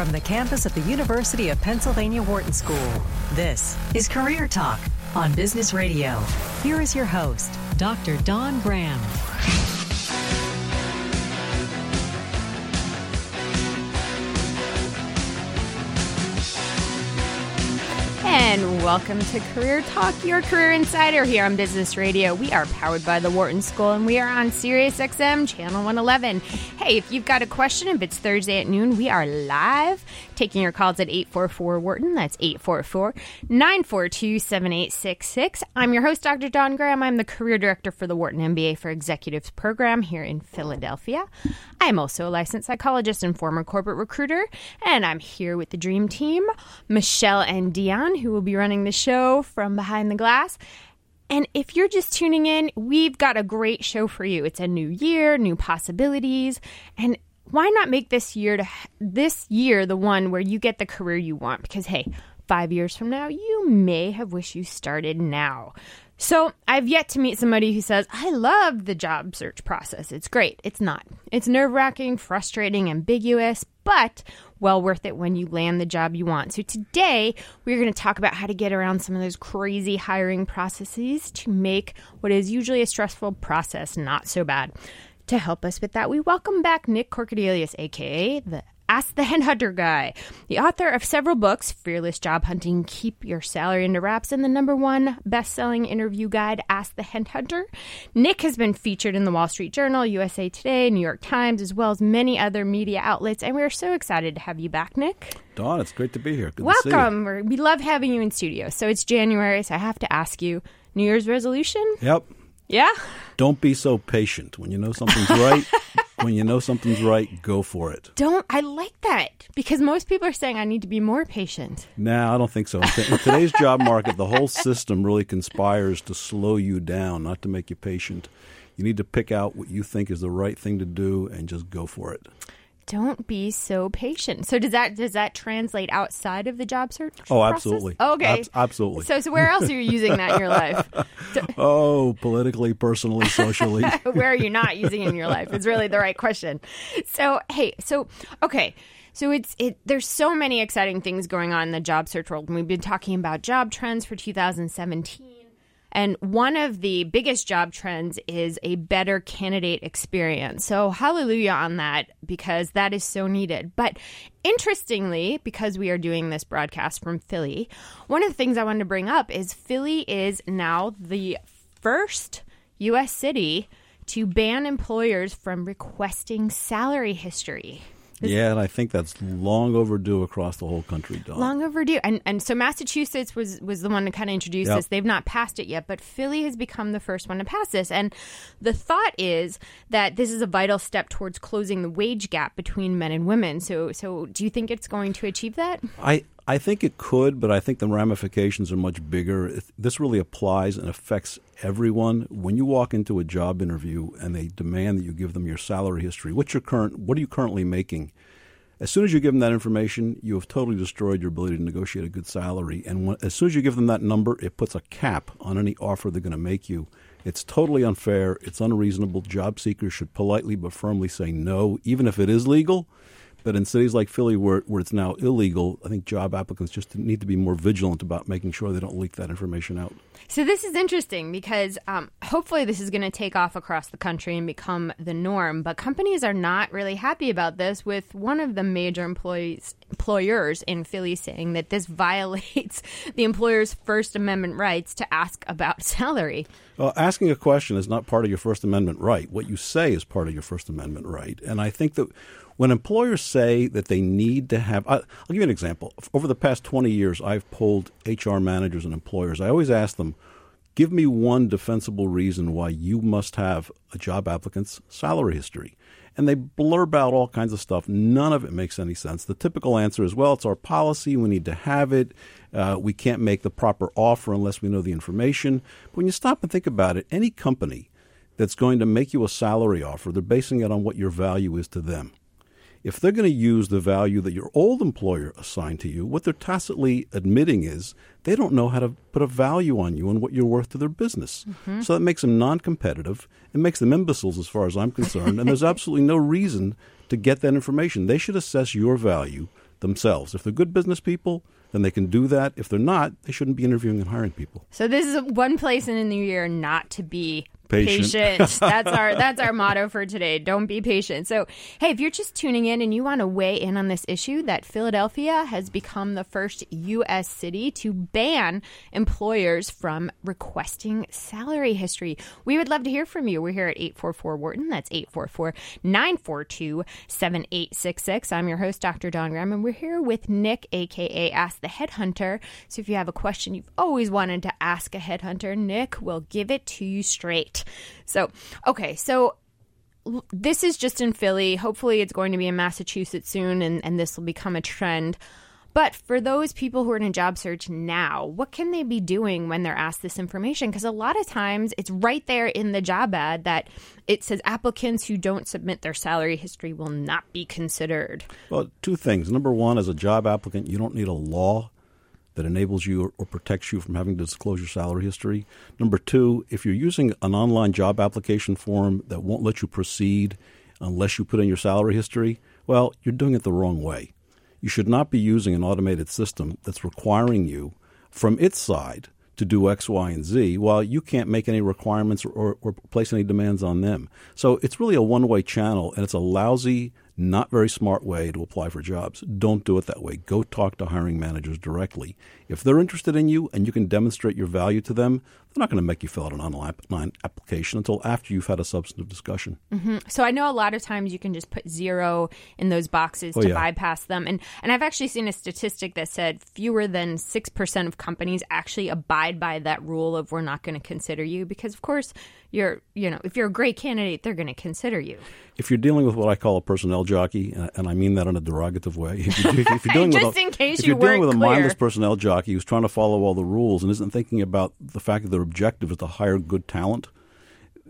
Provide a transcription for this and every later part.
from the campus of the University of Pennsylvania Wharton School. This is Career Talk on Business Radio. Here is your host, Dr. Dawn Graham. And welcome to Career Talk, your career insider here on Business Radio. We are powered by the Wharton School and we are on Sirius XM channel 111. Hey, if you've got a question, if it's Thursday at noon, we are live taking your calls at 844 Wharton. That's 844 942 7866. I'm your host, Dr. Dawn Graham. I'm the career director for the Wharton MBA for Executives program here in Philadelphia. I'm also a licensed psychologist and former corporate recruiter, and I'm here with the dream team, Michelle and Dion, who will be running the show from behind the glass. And if you're just tuning in, we've got a great show for you. It's a new year, new possibilities, and why not make this year to this year the one where you get the career you want? Because hey, five years from now, you may have wished you started now. So I've yet to meet somebody who says, I love the job search process. It's great. It's not. It's nerve wracking, frustrating, ambiguous, but well worth it when you land the job you want. So today we're going to talk about how to get around some of those crazy hiring processes to make what is usually a stressful process not so bad. To help us with that, we welcome back Nick Corcodilos, aka the Ask the Headhunter Guy, the author of several books Fearless Job Hunting, Keep Your Salary Under Wraps, and the number one best selling interview guide, Ask the Headhunter. Nick has been featured in the Wall Street Journal, USA Today, New York Times, as well as many other media outlets, and we're so excited to have you back, Nick. Dawn, it's great to be here. Good Welcome. We love having you in studio. So it's January, so I have to ask you New Year's resolution? Yep. Yeah? Don't be so patient. When you know something's right, when you know something's right, go for it. Don't I like that because most people are saying I need to be more patient. Nah, I don't think so. In today's job market, the whole system really conspires to slow you down, not to make you patient. You need to pick out what you think is the right thing to do and just go for it don't be so patient. So does that does that translate outside of the job search? Oh, process? absolutely. okay, Ab- absolutely. So, so where else are you using that in your life? oh, politically, personally, socially. where are you not using it in your life? Is really the right question. So hey, so okay. So it's it there's so many exciting things going on in the job search world. And we've been talking about job trends for 2017 and one of the biggest job trends is a better candidate experience. So, hallelujah on that because that is so needed. But interestingly, because we are doing this broadcast from Philly, one of the things I wanted to bring up is Philly is now the first U.S. city to ban employers from requesting salary history yeah, and I think that's long overdue across the whole country, Dawn. Long overdue. And and so Massachusetts was was the one to kind of introduce yep. this. They've not passed it yet, but Philly has become the first one to pass this. And the thought is that this is a vital step towards closing the wage gap between men and women. So so do you think it's going to achieve that? I I think it could, but I think the ramifications are much bigger. This really applies and affects everyone. When you walk into a job interview and they demand that you give them your salary history, what's your current, what are you currently making? As soon as you give them that information, you have totally destroyed your ability to negotiate a good salary. And when, as soon as you give them that number, it puts a cap on any offer they're going to make you. It's totally unfair. It's unreasonable. Job seekers should politely but firmly say no, even if it is legal. But in cities like Philly, where, where it's now illegal, I think job applicants just need to be more vigilant about making sure they don't leak that information out. So this is interesting because um, hopefully this is going to take off across the country and become the norm. But companies are not really happy about this. With one of the major employees employers in Philly saying that this violates the employer's First Amendment rights to ask about salary. Well, asking a question is not part of your First Amendment right. What you say is part of your First Amendment right. And I think that when employers say that they need to have, I'll give you an example. Over the past 20 years, I've polled HR managers and employers. I always ask them, give me one defensible reason why you must have a job applicant's salary history. And they blurb out all kinds of stuff. None of it makes any sense. The typical answer is, well, it's our policy. We need to have it. Uh, we can't make the proper offer unless we know the information. But when you stop and think about it, any company that's going to make you a salary offer, they're basing it on what your value is to them if they're going to use the value that your old employer assigned to you, what they're tacitly admitting is they don't know how to put a value on you and what you're worth to their business. Mm-hmm. So that makes them non competitive. It makes them imbeciles as far as I'm concerned. and there's absolutely no reason to get that information. They should assess your value themselves. If they're good business people, then they can do that. If they're not, they shouldn't be interviewing and hiring people. So this is one place in the new year not to be Patient. patient. that's our that's our motto for today. Don't be patient. So, hey, if you're just tuning in and you want to weigh in on this issue that Philadelphia has become the first US city to ban employers from requesting salary history. We would love to hear from you. We're here at 844 Wharton. That's 844-942-7866. I'm your host Dr. Dawn Graham and we're here with Nick aka Ask the Headhunter. So if you have a question you've always wanted to ask a headhunter, Nick will give it to you straight. So, okay, so this is just in Philly. Hopefully, it's going to be in Massachusetts soon, and, and this will become a trend. But for those people who are in a job search now, what can they be doing when they're asked this information? Because a lot of times it's right there in the job ad that it says applicants who don't submit their salary history will not be considered. Well, two things. Number one, as a job applicant, you don't need a law that enables you or, protects you from having to disclose your salary history. Number two, if you're using an online job application form that won't let you proceed unless you put in your salary history, well, you're doing it the wrong way. You should not be using an automated system that's requiring you from its side to do X, Y, and Z while you can't make any requirements or, or, or place any demands on them. So it's really a one way channel and it's a lousy, not very smart way to apply for jobs. Don't do it that way. Go talk to hiring managers directly. If they're interested in you and you can demonstrate your value to them, they're not going to make you fill out an online application until after you've had a substantive discussion. Mm-hmm. So I know a lot of times you can just put zero in those boxes Oh, to yeah. bypass them, and and I've actually seen a statistic that said fewer than six percent of companies actually abide by that rule of we're not going to consider you because of course you're you know if you're a great candidate they're going to consider you. If you're dealing with what I call a personnel jockey, and- I mean that in a derogative way, if you're, if you're dealing Just with a, in case if you you're dealing with a clear. mindless personnel jockey who's trying to follow all the rules and isn't thinking about the fact that objective is to hire good talent,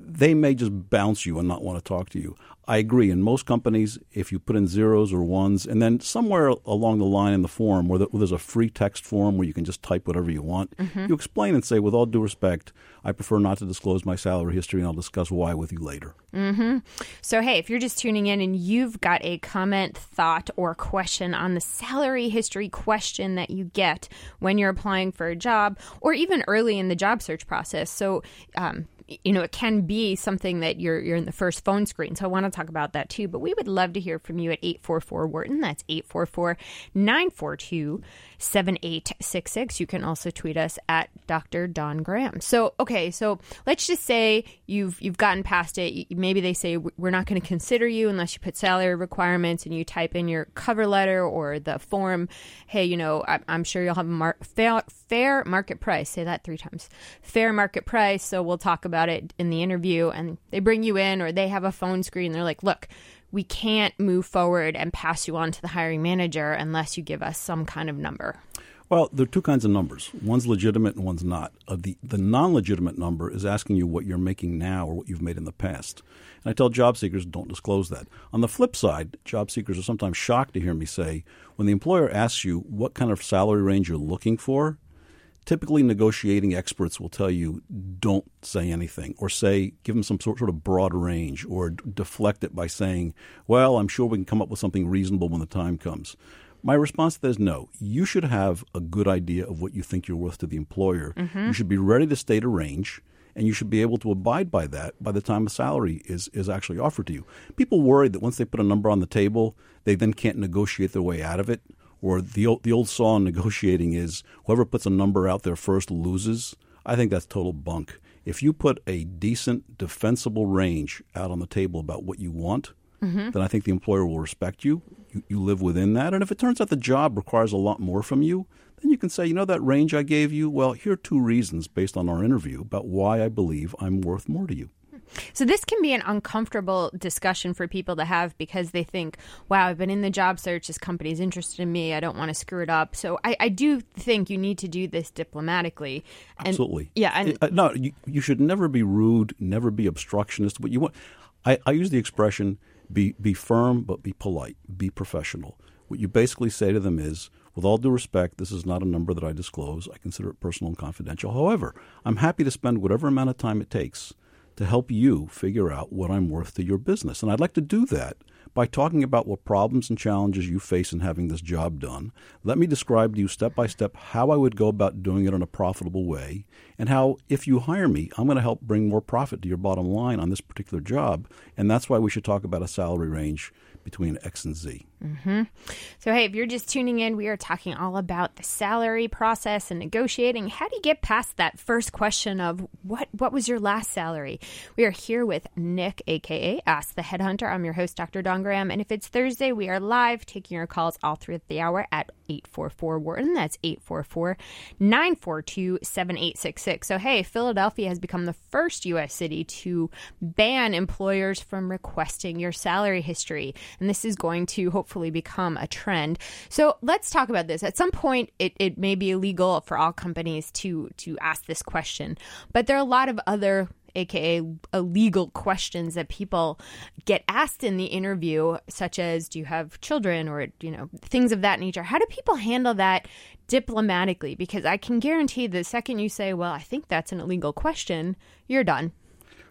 they may just bounce you and not want to talk to you. I agree. In most companies, if you put in zeros or ones, and then somewhere along the line in the form where, there's a free text form where you can just type whatever you want, Mm-hmm. you explain and say, with all due respect, I prefer not to disclose my salary history, and I'll discuss why with you later. So, hey, if you're just tuning in and you've got a comment, thought, or question on the salary history question that you get when you're applying for a job or even early in the job search process. So, um, you know, it can be something that you're you're in the first phone screen. So I want to talk about that too. But we would love to hear from you at 844 Wharton. That's 844 942 7866. You can also tweet us at Dr. Dawn Graham. So, okay, so let's just say you've you've gotten past it. Maybe they say we're not going to consider you unless you put salary requirements and you type in your cover letter or the form. Hey, you know, I, I'm sure you'll have a mar- fair, fair market price. Say that three times. Fair market price. So we'll talk about it in the interview. And they bring you in or they have a phone screen. They're like, look, we can't move forward and pass you on to the hiring manager unless you give us some kind of number. Well, there are two kinds of numbers. One's legitimate and one's not. Uh, the the non legitimate number is asking you what you're making now or what you've made in the past. And I tell job seekers don't disclose that. On the flip side, job seekers are sometimes shocked to hear me say when the employer asks you what kind of salary range you're looking for, typically negotiating experts will tell you don't say anything or say give them some sort, sort of broad range or d- deflect it by saying well i'm sure we can come up with something reasonable when the time comes. My response to that is no. You should have a good idea of what you think you're worth to the employer. Mm-hmm. You should be ready to state a range and you should be able to abide by that by the time a salary is, is actually offered to you. People worry that once they put a number on the table, they then can't negotiate their way out of it or the old, the old saw in negotiating is whoever puts a number out there first loses. I think that's total bunk. If you put a decent, defensible range out on the table about what you want, mm-hmm. then I think the employer will respect you. you. You live within that. And if it turns out the job requires a lot more from you, then you can say, you know, that range I gave you, well, here are two reasons based on our interview about why I believe I'm worth more to you. So this can be an uncomfortable discussion for people to have because they think, "Wow, I've been in the job search. This company's interested in me. I don't want to screw it up." So I, I do think you need to do this diplomatically. And, Absolutely. Yeah, and Uh, no, you, you should never be rude, never be obstructionist. What you want, I, I use the expression be be firm but be polite, be professional. What you basically say to them is, with all due respect, this is not a number that I disclose. I consider it personal and confidential. However, I'm happy to spend whatever amount of time it takes to help you figure out what I'm worth to your business, and I'd like to do that by talking about what problems and challenges you face in having this job done. Let me describe to you step by step how I would go about doing it in a profitable way, and how, if you hire me, I'm going to help bring more profit to your bottom line on this particular job. And that's why we should talk about a salary range between X and Z. Mm-hmm. So, hey, if you're just tuning in, we are talking all about the salary process and negotiating. How do you get past that first question of what what was your last salary? We are here with Nick, aka Ask the Headhunter. I'm your host, Dr. Dawn Graham, and if it's Thursday, we are live taking your calls all through the hour at 844 Wharton. That's 844 942 7866. So, hey, Philadelphia has become the first U.S. city to ban employers from requesting your salary history. And this is going to hopefully become a trend. So, let's talk about this. At some point, it, it may be illegal for all companies to, to ask this question, but there are a lot of other aka illegal questions that people get asked in the interview such as do you have children? Or you know things of that nature. How do people handle that diplomatically? Because i can guarantee the second you say well i think that's an illegal question you're done.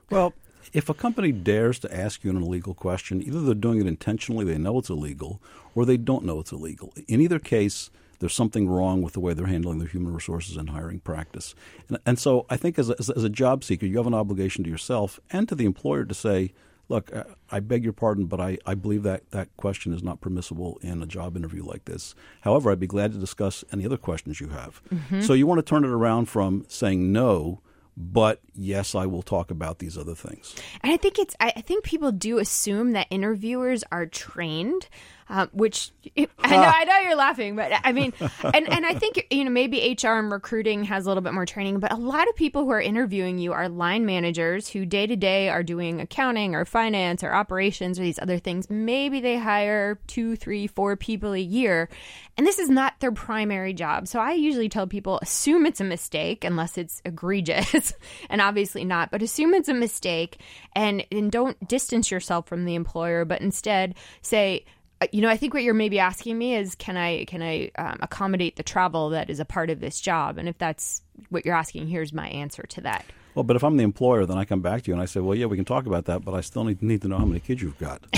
Well if a company dares to ask you an illegal question either they're doing it intentionally they know it's illegal or they don't know it's illegal in either case there's something wrong with the way they're handling their human resources and hiring practice. And, and so I think as a, as a job seeker, you have an obligation to yourself and to the employer to say, look, I beg your pardon, but I, I believe that that question is not permissible in a job interview like this. However, I'd be glad to discuss any other questions you have. Mm-hmm. So you want to turn it around from saying no but yes, I will talk about these other things. And I think it's I think people do assume that interviewers are trained um, which I know I know you're laughing, but I mean, and and I think you know maybe HR and recruiting has a little bit more training, but a lot of people who are interviewing you are line managers who day to day are doing accounting or finance or operations or these other things. Maybe they hire two, three, four people a year, and this is not their primary job. So I usually tell people assume it's a mistake unless it's egregious, and obviously not, but assume it's a mistake and and don't distance yourself from the employer, but instead say you know, I think what you're maybe asking me is, can I can I um, accommodate the travel that is a part of this job? And if that's what you're asking, here's my answer to that. Well, but if I'm the employer, then I come back to you and I say, well, yeah, we can talk about that, but I still need, need to know how many kids you've got.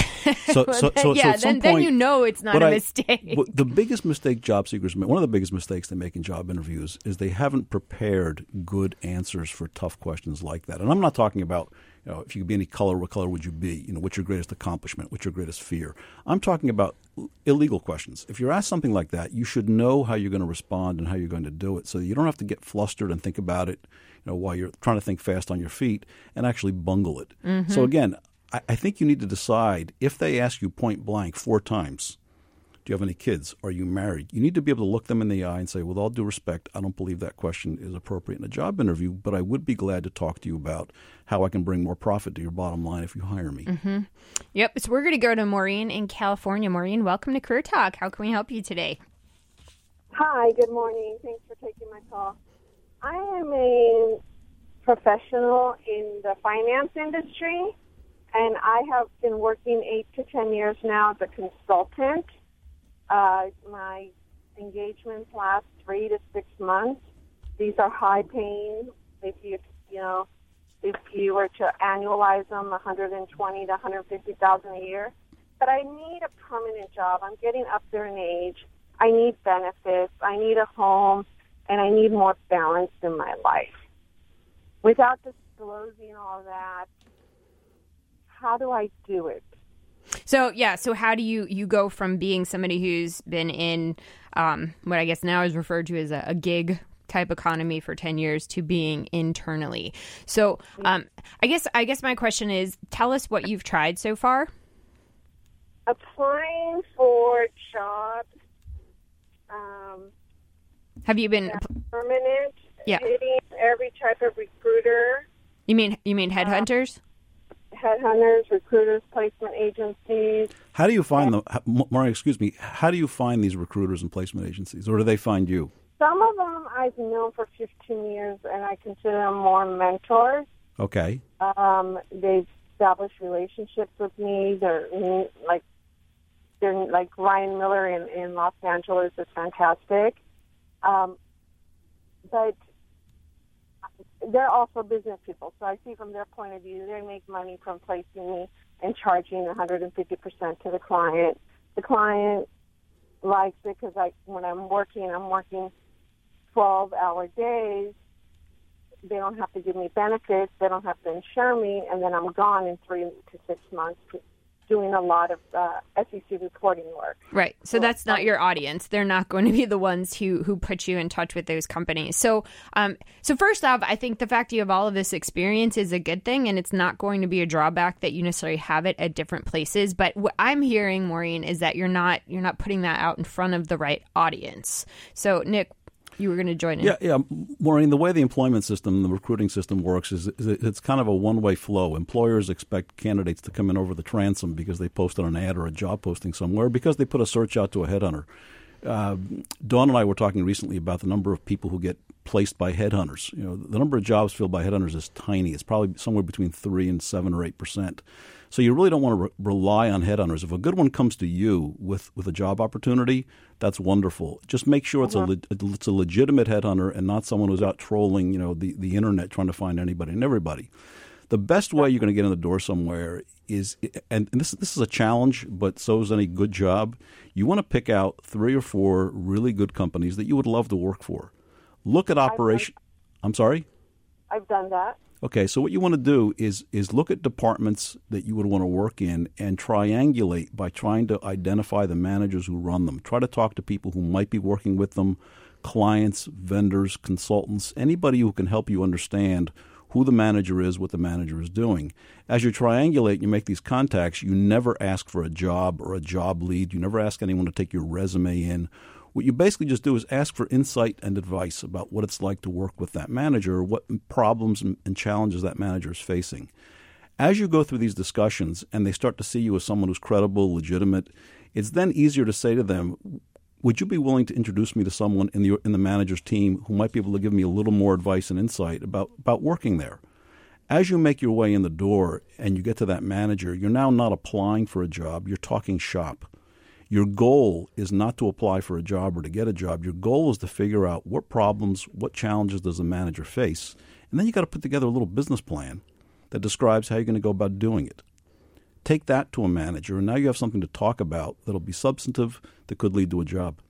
So, well, so, so, yeah, so then, point, then you know it's not a I, mistake. the biggest mistake job seekers make, one of the biggest mistakes they make in job interviews is they haven't prepared good answers for tough questions like that. And I'm not talking about you know, if you could be any color, what color would you be? You know, what's your greatest accomplishment? What's your greatest fear? I'm talking about illegal questions. If you're asked something like that, you should know how you're going to respond and how you're going to do it, so you don't have to get flustered and think about it, you know, while you're trying to think fast on your feet and actually bungle it. Mm-hmm. So again, I, I think you need to decide if they ask you point blank four times do you have any kids? Are you married? You need to be able to look them in the eye and say, with all due respect, I don't believe that question is appropriate in a job interview, but I would be glad to talk to you about how I can bring more profit to your bottom line if you hire me. Mm-hmm. Yep. So we're going to go to Maureen in California. Maureen, welcome to Career Talk. How can we help you today? Hi, good morning. Thanks for taking my call. I am a professional in the finance industry, and I have been working eight to ten years now as a consultant uh, my engagements last three to six months. These are high paying. If you you know, if you were to annualize them, 120 to 150 thousand a year. But I need a permanent job. I'm getting up there in age. I need benefits. I need a home, and I need more balance in my life. Without disclosing all that, how do I do it? So yeah, so how do you you go from being somebody who's been in um, what I guess now is referred to as a, a gig type economy for 10 years to being internally. So um, I guess I guess my question is tell us what you've tried so far. Applying for jobs. Um, Have you been permanent? Yeah. Hitting every type of recruiter. You mean you mean headhunters? Uh, headhunters, recruiters, placement agencies. How do you find them, Maria? Excuse me. How do you find these recruiters and placement agencies, or do they find you? Some of them I've known for 15 years, and I consider them more mentors. Okay. Um, they've established relationships with me. They're like they're like Ryan Miller in, in Los Angeles is fantastic. Um, but they're also business people. So I see from their point of view, they make money from placing me. and charging 150% to the client. The client likes it because I, when I'm working, I'm working 12 hour days. They don't have to give me benefits. They don't have to insure me. And then I'm gone in three to six months doing a lot of uh, SEC reporting work. Right. So that's not your audience. They're not going to be the ones who who put you in touch with those companies. So, um, so first off, I think the fact you have all of this experience is a good thing, and it's not going to be a drawback that you necessarily have it at different places. But what I'm hearing, Maureen, is that you're not you're not putting that out in front of the right audience. So, Nick, you were going to join in. Yeah, yeah, Maureen. The way the employment system, the recruiting system works is, is it's kind of a one-way flow. Employers expect candidates to come in over the transom because they posted an ad or a job posting somewhere because they put a search out to a headhunter. Uh, Dawn and I were talking recently about the number of people who get placed by headhunters. You know, the number of jobs filled by headhunters is tiny. It's probably somewhere between three and seven or eight percent. So you really don't want to re- rely on headhunters. If a good one comes to you with, with a job opportunity, that's wonderful. Just make sure it's uh-huh. a le- it's a legitimate headhunter and not someone who's out trolling, you know, the, the internet trying to find anybody and everybody. The best way you're going to get in the door somewhere is, and this this is a challenge, but so is any good job. You want to pick out three or four really good companies that you would love to work for. Look at operation. I'm sorry. I've done that. Okay, so what you want to do is is look at departments that you would want to work in and triangulate by trying to identify the managers who run them. Try to talk to people who might be working with them, clients, vendors, consultants, anybody who can help you understand who the manager is, what the manager is doing. As you triangulate, you make these contacts, you never ask for a job or a job lead. You never ask anyone to take your resume in what you basically just do is ask for insight and advice about what it's like to work with that manager, what problems and challenges that manager is facing. As you go through these discussions and they start to see you as someone who's credible, legitimate, it's then easier to say to them, would you be willing to introduce me to someone in the in the manager's team who might be able to give me a little more advice and insight about about working there? As you make your way in the door and you get to that manager, you're now not applying for a job, you're talking shop. Your goal is not to apply for a job or to get a job. Your goal is to figure out what problems, what challenges does the manager face, and then you got to put together a little business plan that describes how you're going to go about doing it. Take that to a manager, and now you have something to talk about that'll be substantive that could lead to a job.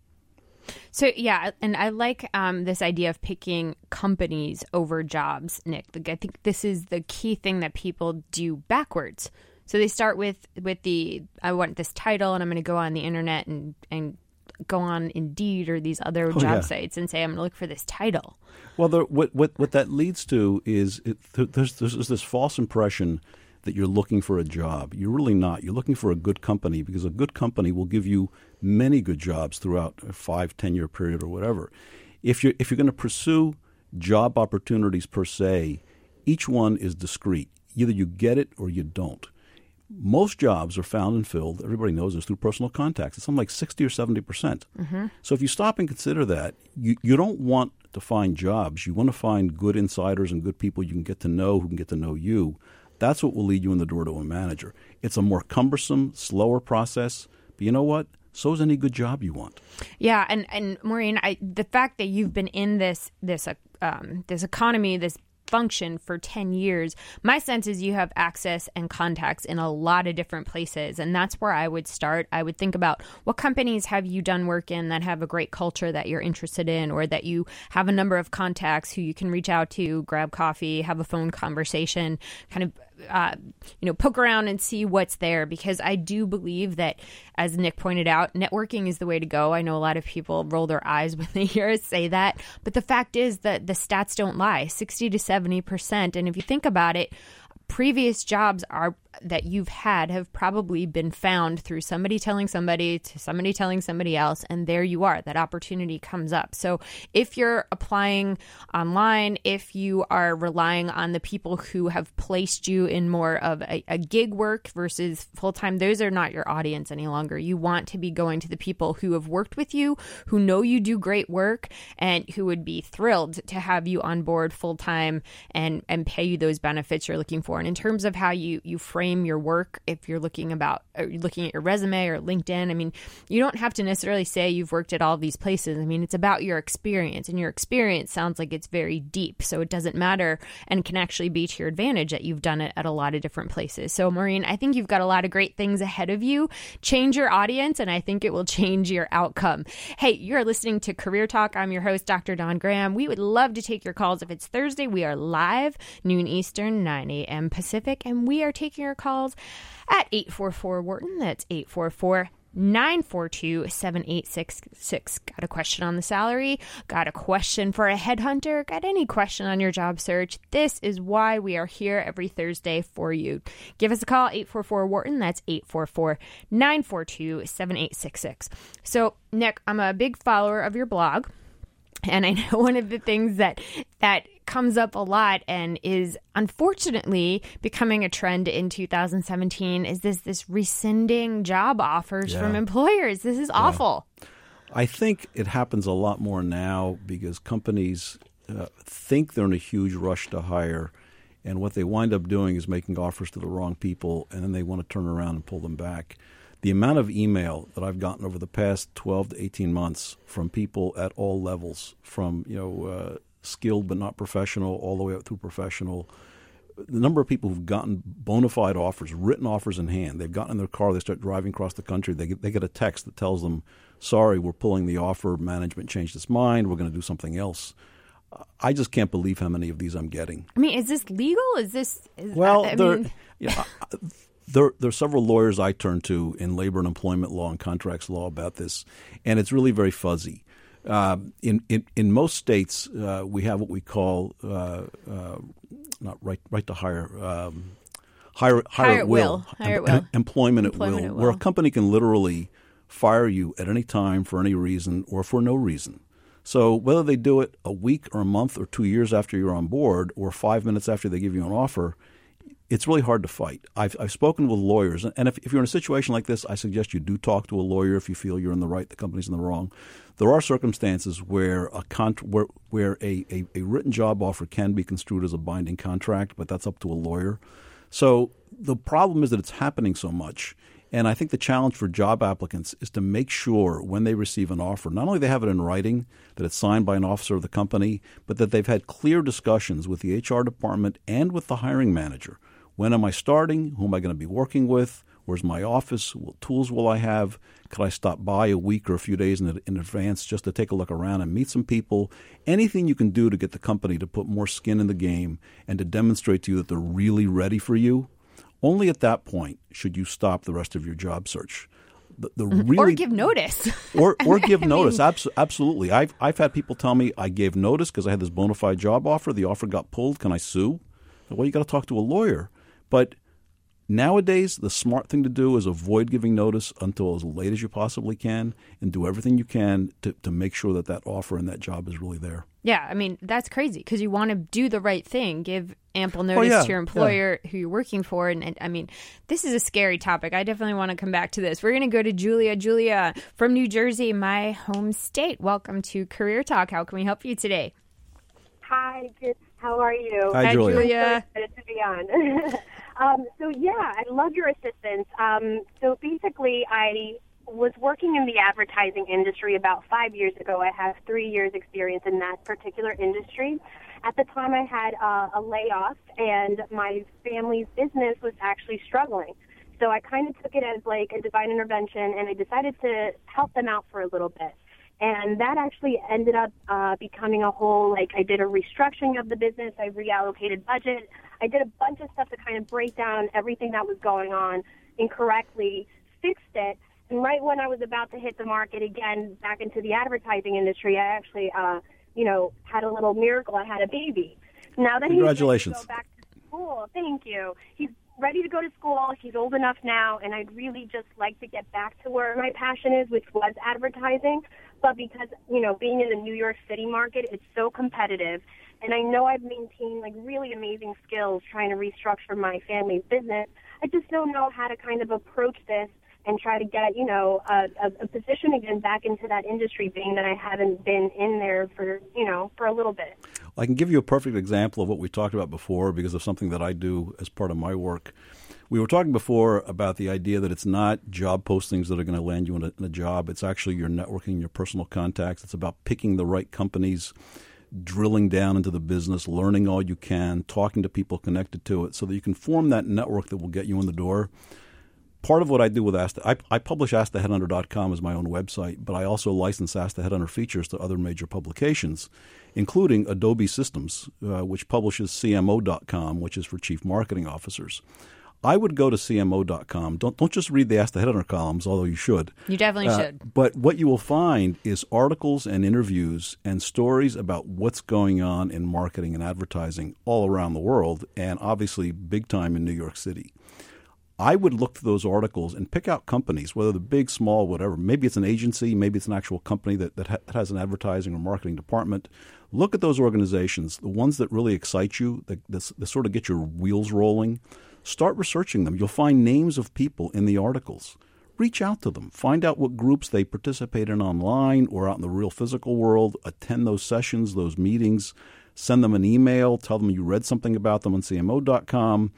So yeah, and I like um, this idea of picking companies over jobs, Nick. I think this is the key thing that people do backwards. So they start with with the I want this title and I'm going to go on the internet and and go on Indeed or these other oh, job yeah. sites and say I'm going to look for this title. Well, the, what what what that leads to is it, there's, there's this false impression that you're looking for a job. You're really not. You're looking for a good company because a good company will give you many good jobs throughout a five, ten year period or whatever. If you're if you're going to pursue job opportunities per se, each one is discrete. Either you get it or you don't most jobs are found and filled, everybody knows this, through personal contacts. It's something like 60 or 70%. percent mm-hmm. So if you stop and consider that, you, you don't want to find jobs. You want to find good insiders and good people you can get to know who can get to know you. That's what will lead you in the door to a manager. It's a more cumbersome, slower process, but you know what? So is any good job you want. Yeah, and and Maureen, I, the fact that you've been in this this uh, um, this economy, this function for 10 years, my sense is you have access and contacts in a lot of different places. And that's where I would start. I would think about what companies have you done work in that have a great culture that you're interested in, or that you have a number of contacts who you can reach out to, grab coffee, have a phone conversation, kind of uh, you know, poke around and see what's there because I do believe that, as Nick pointed out, networking is the way to go. I know a lot of people roll their eyes when they hear us say that, but the fact is that the stats don't lie 60 to 70%. And if you think about it, previous jobs are that you've had have probably been found through somebody telling somebody to somebody telling somebody else and there you are that opportunity comes up. So if you're applying online if you are relying on the people who have placed you in more of a, a gig work versus full-time those are not your audience any longer. You want to be going to the people who have worked with you who know you do great work and who would be thrilled to have you on board full-time and and pay you those benefits you're looking for. And in terms of how you you frame frame your work if you're looking about looking at your resume or LinkedIn. I mean, you don't have to necessarily say you've worked at all these places. I mean, it's about your experience, and your experience sounds like it's very deep. So it doesn't matter and can actually be to your advantage that you've done it at a lot of different places. So, Maureen, I think you've got a lot of great things ahead of you. Change your audience, and I think it will change your outcome. Hey, you're listening to Career Talk. I'm your host, Dr. Dawn Graham. We would love to take your calls. If it's Thursday, we are live, noon Eastern, 9 a.m. Pacific, and we are taking your calls at 844 Wharton. That's 844 942 7866. Got a question on the salary? Got a question for a headhunter? Got any question on your job search? This is why we are here every Thursday for you. Give us a call, 844 Wharton. That's 844 942 7866. So, Nick, I'm a big follower of your blog. And I know one of the things that that comes up a lot and is unfortunately becoming a trend in 2017 is this this rescinding job offers Yeah. from employers. This is awful. I think it happens a lot more now because companies uh, think they're in a huge rush to hire, and what they wind up doing is making offers to the wrong people, and then they want to turn around and pull them back. The amount of email that I've gotten over the past 12 to 18 months from people at all levels, from you know uh, skilled but not professional, all the way up through professional, the number of people who've gotten bona fide offers, written offers in hand, they've gotten in their car, they start driving across the country, they get, they get a text that tells them, sorry, we're pulling the offer, management changed its mind, we're going to do something else. I just can't believe how many of these I'm getting. I mean, is this legal? Is this is, Well, I, I there, mean, yeah, there, there are several lawyers I turn to in labor and employment law and contracts law about this, and it's really very fuzzy. Um, in, in in most states, uh, we have what we call uh, uh, not right right to hire. Um, Hire, hire, Hire at will, will. Hire at Em- will. employment, at will, at where a company can literally fire you at any time for any reason or for no reason. So whether they do it a week or a month or two years after you're on board or five minutes after they give you an offer, it's really hard to fight. I've, I've spoken with lawyers, and if, if you're in a situation like this, I suggest you do talk to a lawyer if you feel you're in the right, the company's in the wrong. There are circumstances where a con- where, where a, a, a written job offer can be construed as a binding contract, but that's up to a lawyer. So the problem is that it's happening so much. And I think the challenge for job applicants is to make sure when they receive an offer, not only they have it in writing, that it's signed by an officer of the company, but that they've had clear discussions with the HR department and with the hiring manager. When am I starting? Who am I going to be working with? Where's my office? What tools will I have? Could I stop by a week or a few days in, in advance just to take a look around and meet some people? Anything you can do to get the company to put more skin in the game and to demonstrate to you that they're really ready for you. Only at that point should you stop the rest of your job search. The, the mm-hmm. really or give notice. or or give I notice. mean- Abs- absolutely. I've I've had people tell me I gave notice because I had this bona fide job offer. The offer got pulled. Can I sue? Well, you got to talk to a lawyer. But nowadays, the smart thing to do is avoid giving notice until as late as you possibly can, and do everything you can to to make sure that that offer and that job is really there. Yeah, I mean that's crazy because you want to do the right thing, give ample oh, notice Oh, yeah, to your yeah. employer who you're working for, and, and I mean this is a scary topic. I definitely want to come back to this. We're going to go to Julia. Julia from New Jersey, my home state. Welcome to Career Talk. How can we help you today? Hi, good. How are you? Hi, Hi, Julia. Julia. So excited to be on. um, so yeah, I love your assistance. Um, so basically, I was working in the advertising industry about five years ago. I have three years experience in that particular industry. At the time, I had uh, a layoff, and my family's business was actually struggling. So I kind of took it as like a divine intervention, and I decided to help them out for a little bit. And that actually ended up uh, becoming a whole, like, I did a restructuring of the business, I reallocated budget, I did a bunch of stuff to kind of break down everything that was going on incorrectly, fixed it. And right when I was about to hit the market again back into the advertising industry, I actually, uh, you know, had a little miracle. I had a baby. Now that Congratulations. he's ready to go back to school, thank you. He's ready to go to school. He's old enough now, and I'd really just like to get back to where my passion is, which was advertising. But because, you know, being in the New York City market, it's so competitive. And I know I've maintained like really amazing skills trying to restructure my family's business. I just don't know how to kind of approach this and try to get, you know, a, a, a position again back into that industry, being that I haven't been in there for, you know, for a little bit. I can give you a perfect example of what we talked about before because of something that I do as part of my work. We were talking before about the idea that it's not job postings that are going to land you in a, in a job. It's actually your networking, your personal contacts. It's about picking the right companies, drilling down into the business, learning all you can, talking to people connected to it, so that you can form that network that will get you in the door part of what I do with Ask, I, I publish AskTheHeadhunter.com as my own website, but I also license Ask the Headhunter features to other major publications, including Adobe Systems, uh, which publishes CMO.com, which is for chief marketing officers. I would go to CMO.com. Don't don't just read the Ask the Headhunter columns, although you should. You definitely uh, should. But what you will find is articles and interviews and stories about what's going on in marketing and advertising all around the world, and obviously big time in New York City. I would look to those articles and pick out companies, whether they're big, small, whatever. Maybe it's an agency, maybe it's an actual company that, that, ha- has an advertising or marketing department. Look at those organizations, the ones that really excite you, that, that, that sort of get your wheels rolling. Start researching them. You'll find names of people in the articles. Reach out to them. Find out what groups they participate in online or out in the real physical world. Attend those sessions, those meetings. Send them an email. Tell them you read something about them on CMO.com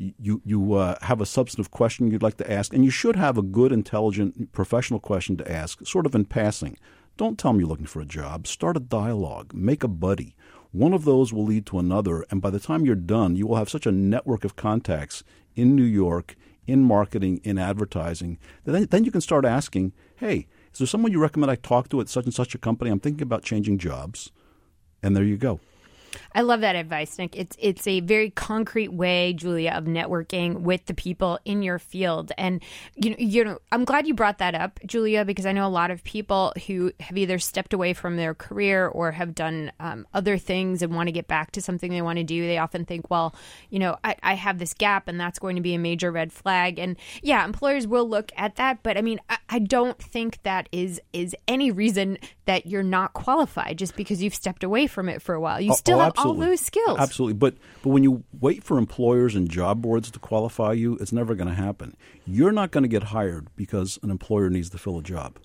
you you uh, have a substantive question you'd like to ask, and you should have a good, intelligent, professional question to ask, sort of in passing. Don't tell them you're looking for a job. Start a dialogue. Make a buddy. One of those will lead to another, and by the time you're done, you will have such a network of contacts in New York, in marketing, in advertising, that then, then you can start asking, hey, is there someone you recommend I talk to at such and such a company? I'm thinking about changing jobs. And there you go. I love that advice, Nick. It's it's a very concrete way, Julia, of networking with the people in your field. And you know, you know, I'm glad you brought that up, Julia, because I know a lot of people who have either stepped away from their career or have done um, other things and want to get back to something they want to do. They often think, well, you know, I, I have this gap, and that's going to be a major red flag. And yeah, employers will look at that, but I mean, I, I don't think that is is any reason that you're not qualified just because you've stepped away from it for a while. You oh, still have all those skills. Absolutely. But but when you wait for employers and job boards to qualify you, it's never going to happen. You're not going to get hired because an employer needs to fill a job.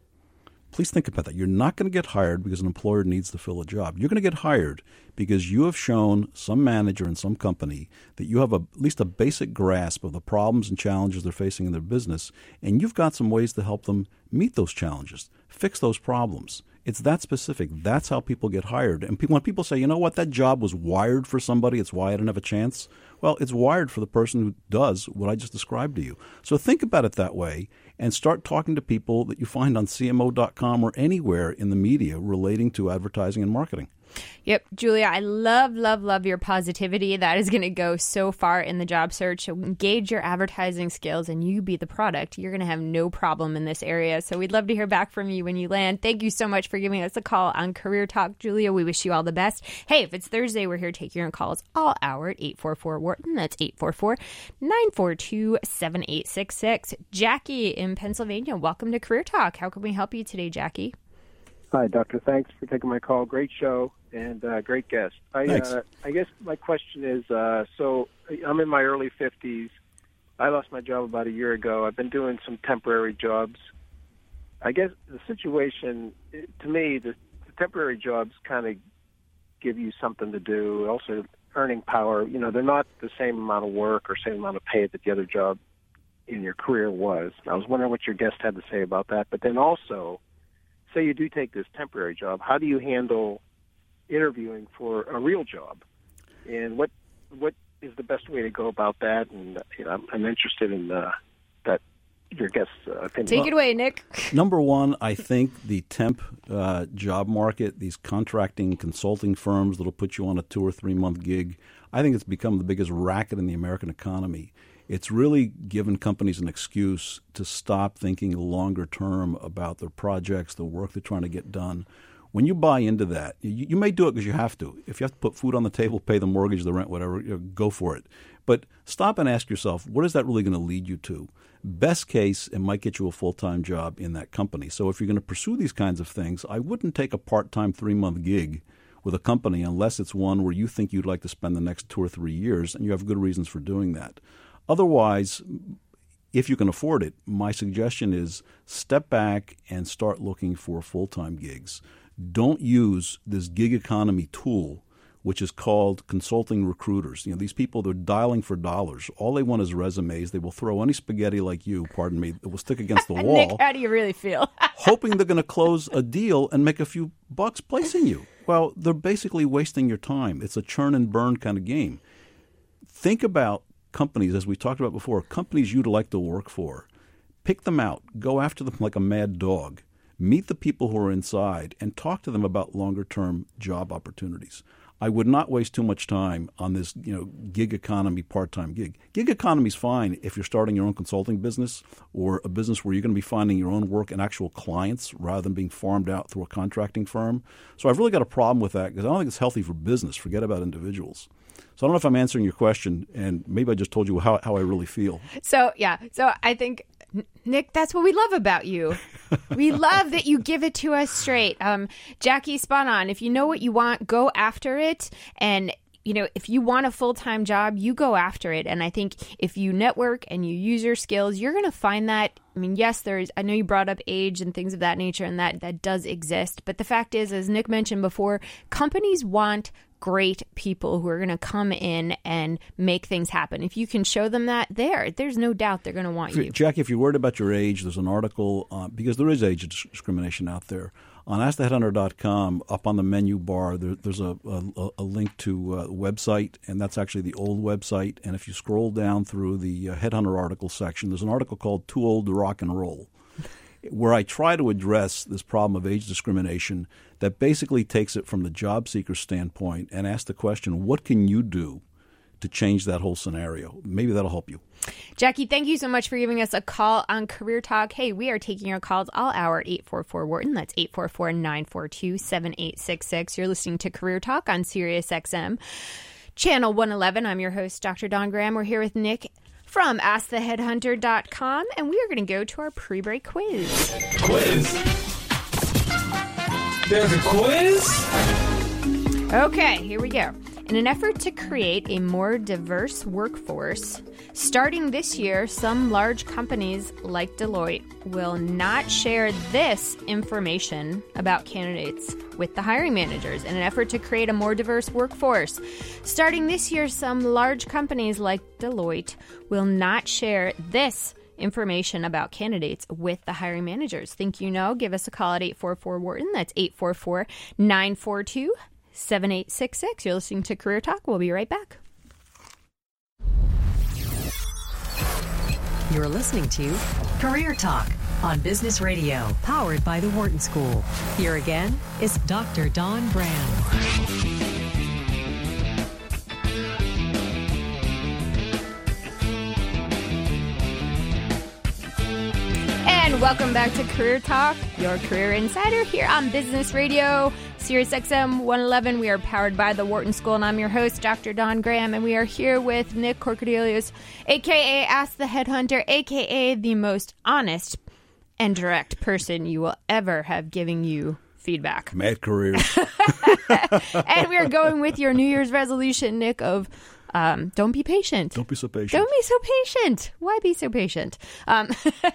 Please think about that. You're not going to get hired because an employer needs to fill a job. You're going to get hired because you have shown some manager in some company that you have a, at least a basic grasp of the problems and challenges they're facing in their business, and you've got some ways to help them meet those challenges, fix those problems. It's that specific. That's how people get hired. And when people say, you know what, that job was wired for somebody, it's why I didn't have a chance. Well, it's wired for the person who does what I just described to you. So think about it that way and start talking to people that you find on CMO.com or anywhere in the media relating to advertising and marketing. Yep, Julia, I love, love, love your positivity. That is going to go so far in the job search. Engage your advertising skills and you be the product. You're going to have no problem in this area. So we'd love to hear back from you when you land. Thank you so much for giving us a call on Career Talk, Julia. We wish you all the best. Hey, if it's Thursday, we're here take your calls all hour at 844 Wharton. That's 844 942 7866. Jackie in Pennsylvania, welcome to Career Talk. How can we help you today, Jackie? Hi, Doctor. Thanks for taking my call. Great show and uh, great guest. I, uh, I guess my question is uh, so I'm in my early 50s. I lost my job about a year ago. I've been doing some temporary jobs. I guess the situation, to me, the, the temporary jobs kind of give you something to do. Also, earning power. You know, they're not the same amount of work or same amount of pay that the other job in your career was. I was wondering what your guest had to say about that. But then also, say you do take this temporary job, how do you handle interviewing for a real job? And what what is the best way to go about that? And you know, I'm, I'm interested in uh, that your guest's uh, opinion. Take it away, Nick. Number one, I think the temp uh, job market, these contracting consulting firms that'll put you on a two or three month gig, I think it's become the biggest racket in the American economy it's really given companies an excuse to stop thinking longer term about their projects, the work they're trying to get done. When you buy into that, you, you may do it because you have to. If you have to put food on the table, pay the mortgage, the rent, whatever, you know, go for it. But stop and ask yourself, what is that really going to lead you to? Best case, it might get you a full time job in that company. So if you're going to pursue these kinds of things, I wouldn't take a part time three month gig with a company unless it's one where you think you'd like to spend the next two or three years and you have good reasons for doing that. Otherwise, if you can afford it, my suggestion is step back and start looking for full time gigs. Don't use this gig economy tool which is called consulting recruiters. You know, these people they're dialing for dollars. All they want is resumes. They will throw any spaghetti like you, pardon me, that will stick against the wall. Nick, how do you really feel? hoping they're going to close a deal and make a few bucks placing you. Well, they're basically wasting your time. It's a churn and burn kind of game. Think about companies, as we talked about before, companies you'd like to work for. Pick them out, go after them like a mad dog, meet the people who are inside, and talk to them about longer term job opportunities. I would not waste too much time on this, you know, gig economy part-time gig. Gig economy is fine if you're starting your own consulting business or a business where you're going to be finding your own work and actual clients rather than being farmed out through a contracting firm. So I've really got a problem with that because I don't think it's healthy for business. Forget about individuals. So I don't know if I'm answering your question, and maybe I just told you how, how I really feel. So yeah, so I think Nick, that's what we love about you. we love that you give it to us straight. Um, Jackie, spot on. If you know what you want, go after it. And you know, if you want a full time job, you go after it. And I think if you network and you use your skills, you're going to find that. I mean, yes, there's, I know you brought up age and things of that nature, and that, that does exist. But the fact is, as Nick mentioned before, companies want great people who are going to come in and make things happen. If you can show them that, there, there's no doubt they're going to want you. Jackie, if you're worried about your age, there's an article uh, because there is age discrimination out there on AskTheHeadhunter.com. Up on the menu bar, there, there's a, a, a, link to a website, and that's actually the old website. And if you scroll down through the uh, Headhunter article section, there's an article called "Too Old to Rock and Roll." where I try to address this problem of age discrimination that basically takes it from the job seeker standpoint and asks the question, what can you do to change that whole scenario? Maybe that'll help you. Jackie, thank you so much for giving us a call on Career Talk. Hey, we are taking your calls all hour 844 Wharton. That's 844 942 7866. You're listening to Career Talk on Sirius XM. Channel 111. I'm your host, Dr. Dawn Graham. We're here with Nick from AskTheHeadhunter.com, and we are going to go to our pre break quiz. Quiz? There's a quiz? Okay, here we go. In an effort to create a more diverse workforce, starting this year, some large companies like Deloitte will not share this information about candidates with the hiring managers in an effort to create a more diverse workforce. Starting this year, some large companies like Deloitte will not share this information about candidates with the hiring managers. Think you know? Give us a call at 844 Wharton. That's 844 942 7866. You're listening to Career Talk. We'll be right back. You're listening to Career Talk on Business Radio, powered by the Wharton School. Here again is Dr. Dawn Graham. And welcome back to Career Talk, your career insider here on Business Radio. Sirius XM 111. We are powered by the Wharton School, and I'm your host, Dr. Dawn Graham, and we are here with Nick Corcodilos, aka Ask the Headhunter, aka the most honest and direct person you will ever have giving you feedback. Mad careers. and we are going with your New Year's resolution, Nick, of um, don't be patient. Don't be so patient. Don't be so patient. Why be so patient? Um,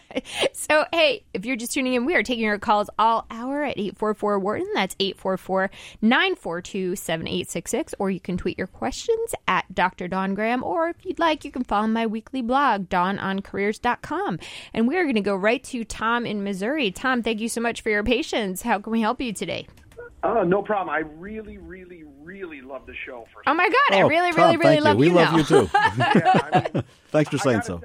so, hey, if you're just tuning in, we are taking your calls all hour at 844 Wharton. That's 844 942 7866. Or you can tweet your questions at Dr. Dawn Graham. Or if you'd like, you can follow my weekly blog, dawnoncareers.com. And we are going to go right to Tom in Missouri. Tom, thank you so much for your patience. How can we help you today? Uh, no problem. I really, really, really love the show. For oh my god, I Oh, really, Tom, really, really thank love you. We you love now. you too. yeah, I mean, Thanks for I saying gotta- so.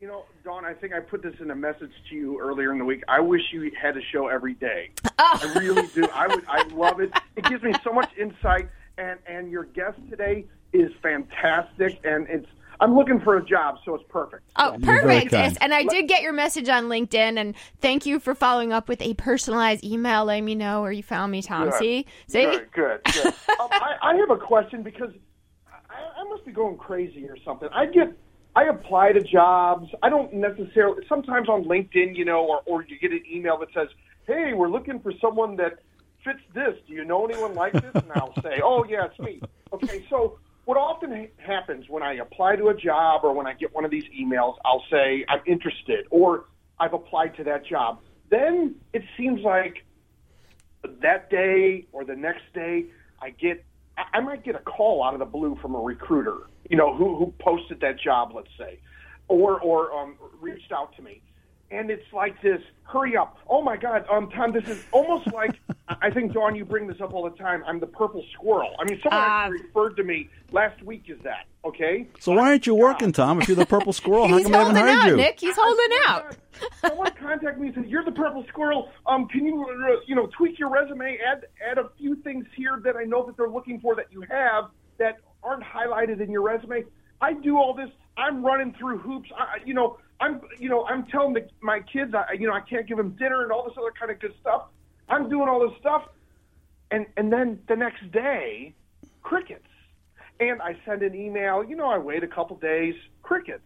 You know, Dawn, I think I put this in a message to you earlier in the week. I wish you had a show every day. Oh. I really do. I would. I love it. It gives me so much insight, and and your guest today is fantastic, and it's. I'm looking for a job, so it's perfect. Oh, You're perfect. Yes, And I did get your message on LinkedIn, and thank you for following up with a personalized email letting me know where you found me, Tom. Good. See? See? Good, good, good. um, I, I have a question because I, I must be going crazy or something. I get, I apply to jobs. I don't necessarily. Sometimes on LinkedIn, you know, or or you get an email that says, "Hey, we're looking for someone that fits this. Do you know anyone like this?" And I'll say, "Oh yeah, it's me." Okay, so. What often ha- happens when I apply to a job or when I get one of these emails, I'll say I'm interested or I've applied to that job. Then it seems like that day or the next day, I get I, I might get a call out of the blue from a recruiter, you know, who who posted that job, let's say, or or um, reached out to me, and it's like this. Hurry up! Oh my God, um, Tom, this is almost like I think Dawn, you bring this up all the time. I'm the purple squirrel. I mean, someone Uh, referred to me last week. Is that okay? So why aren't you working, Tom? If you're the purple squirrel, how He's come I haven't holding hired out, you? Nick. He's holding out. Someone contacted me and said, "You're the purple squirrel. Um, can you, uh, you know, tweak your resume, add add a few things here that I know that they're looking for that you have that aren't highlighted in your resume." I do all this. I'm running through hoops. I, you know, I'm, you know, I'm telling the, my kids, I, you know, I can't give them dinner and all this other kind of good stuff. I'm doing all this stuff, and and then the next day, crickets. And I send an email. You know, I wait a couple days. Crickets.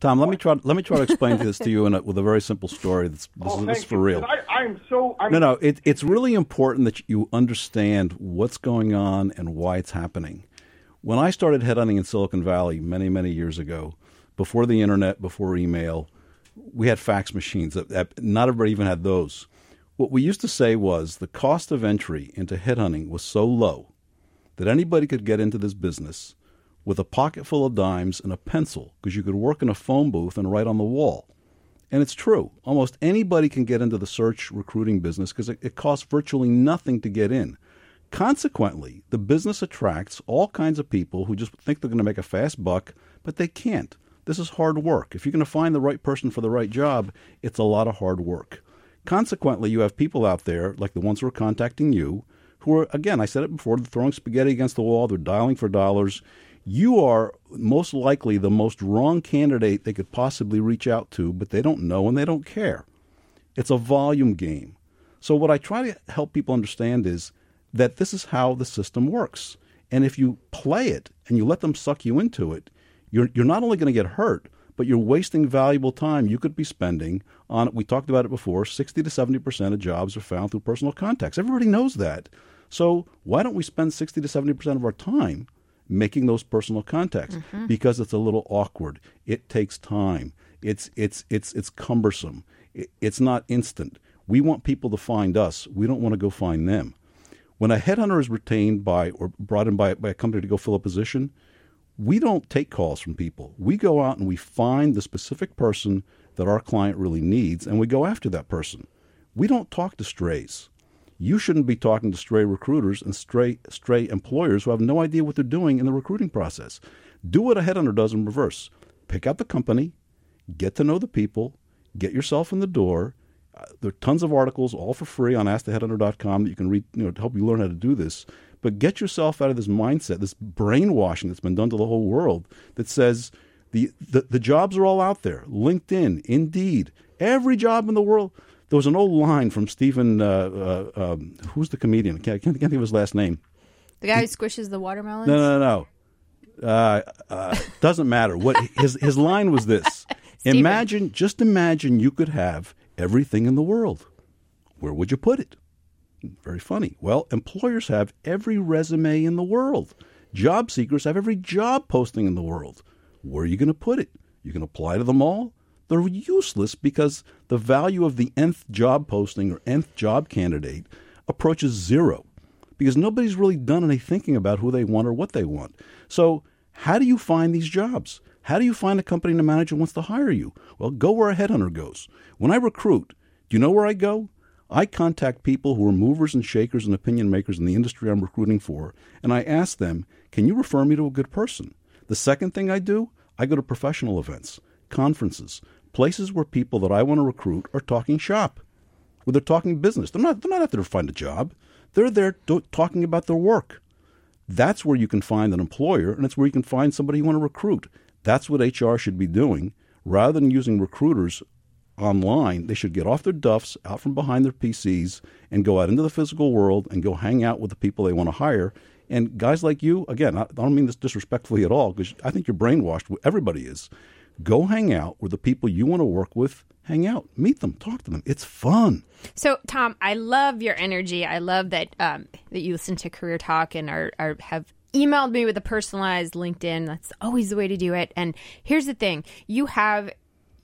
Tom, let me try. Let me try to explain this to you in a, with a very simple story. That's, this, Oh, is, this is for real. I, I'm so. I'm, No, no. It, it's really important that you understand what's going on and why it's happening. When I started headhunting in Silicon Valley many, many years ago, before the internet, before email, we had fax machines. That, Not everybody even had those. What we used to say was the cost of entry into headhunting was so low that anybody could get into this business with a pocket full of dimes and a pencil because you could work in a phone booth and write on the wall. And it's true. Almost anybody can get into the search recruiting business because it, it costs virtually nothing to get in. Consequently, the business attracts all kinds of people who just think they're going to make a fast buck, but they can't. This is hard work. If you're going to find the right person for the right job, it's a lot of hard work. Consequently, you have people out there, like the ones who are contacting you, who are, again, I said it before, they're throwing spaghetti against the wall, they're dialing for dollars. You are most likely the most wrong candidate they could possibly reach out to, but they don't know and they don't care. It's a volume game. So, what I try to help people understand is that this is how the system works. And if you play it and you let them suck you into it, you're, you're not only going to get hurt, but you're wasting valuable time you could be spending on, we talked about it before, 60 to 70% of jobs are found through personal contacts. Everybody knows that. So, why don't we spend 60 to 70% of our time making those personal contacts? Mm-hmm. Because it's a little awkward. It takes time. It's, it's, it's, it's cumbersome. It, it's not instant. We want people to find us. We don't want to go find them. When a headhunter is retained by or brought in by, by a company to go fill a position, we don't take calls from people. We go out and we find the specific person that our client really needs and we go after that person. We don't talk to strays. You shouldn't be talking to stray recruiters and stray stray employers who have no idea what they're doing in the recruiting process. Do what a headhunter does in reverse. Pick out the company, get to know the people, get yourself in the door. Uh, there are tons of articles, all for free, on AskTheHeadhunter.com that you can read, you know, to help you learn how to do this. But get yourself out of this mindset, this brainwashing that's been done to the whole world that says the, the, the jobs are all out there. LinkedIn, Indeed, every job in the world. There was an old line from Stephen, uh, uh, um, who's the comedian? I can't, can't think of his last name. The guy who squishes the watermelons. No, no, no. no. Uh, uh, doesn't matter. What his his line was this: Imagine, just imagine, you could have everything in the world. Where would you put it? Very funny. Well, employers have every resume in the world. Job seekers have every job posting in the world. Where are you going to put it? You can apply to them all. They're useless because the value of the nth job posting or nth job candidate approaches zero because nobody's really done any thinking about who they want or what they want. So, how do you find these jobs? How do you find a company and a manager wants to hire you? Well, go where a headhunter goes. When I recruit, do you know where I go? I contact people who are movers and shakers and opinion makers in the industry I'm recruiting for, and I ask them, can you refer me to a good person? The second thing I do, I go to professional events, conferences, places where people that I want to recruit are talking shop where they're talking business. They're not. They're not out there to find a job. They're there talking about their work. That's where you can find an employer, and it's where you can find somebody you want to recruit. That's what HR should be doing, rather than using recruiters online. They should get off their duffs, out from behind their PCs, and go out into the physical world and go hang out with the people they want to hire. And guys like you, again, I don't mean this disrespectfully at all, because I think you're brainwashed. Everybody is. Go hang out with the people you want to work with hang out. Meet them, talk to them. It's fun. So, Tom, I love your energy. I love that um, that you listen to Career Talk and are, are have emailed me with a personalized LinkedIn. That's always the way to do it. And here's the thing: you have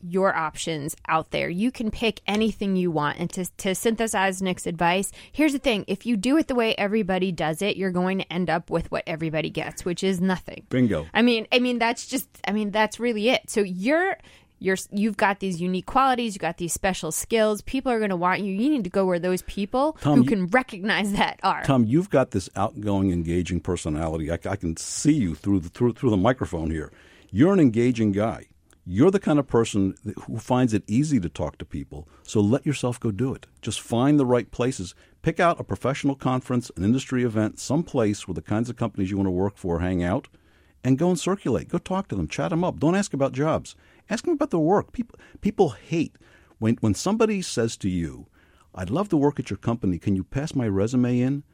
your options out there. You can pick anything you want. And to, to synthesize Nick's advice, here's the thing if you do it the way everybody does it, you're going to end up with what everybody gets, which is nothing. Bingo. I mean, I mean that's just I mean that's really it. So you're you're you've got these unique qualities, you've got these special skills. People are going to want you. You need to go where those people Tom, who you- can recognize that are. Tom, you've got this outgoing, engaging personality. I, I can see you through the through, through the microphone here. You're an engaging guy. You're the kind of person who finds it easy to talk to people. So let yourself go do it. Just find the right places. Pick out a professional conference, an industry event, some place where the kinds of companies you want to work for hang out, and go and circulate. Go talk to them, chat them up. Don't ask about jobs. Ask them about their work. People people hate when when somebody says to you, "I'd love to work at your company. Can you pass my resume in?"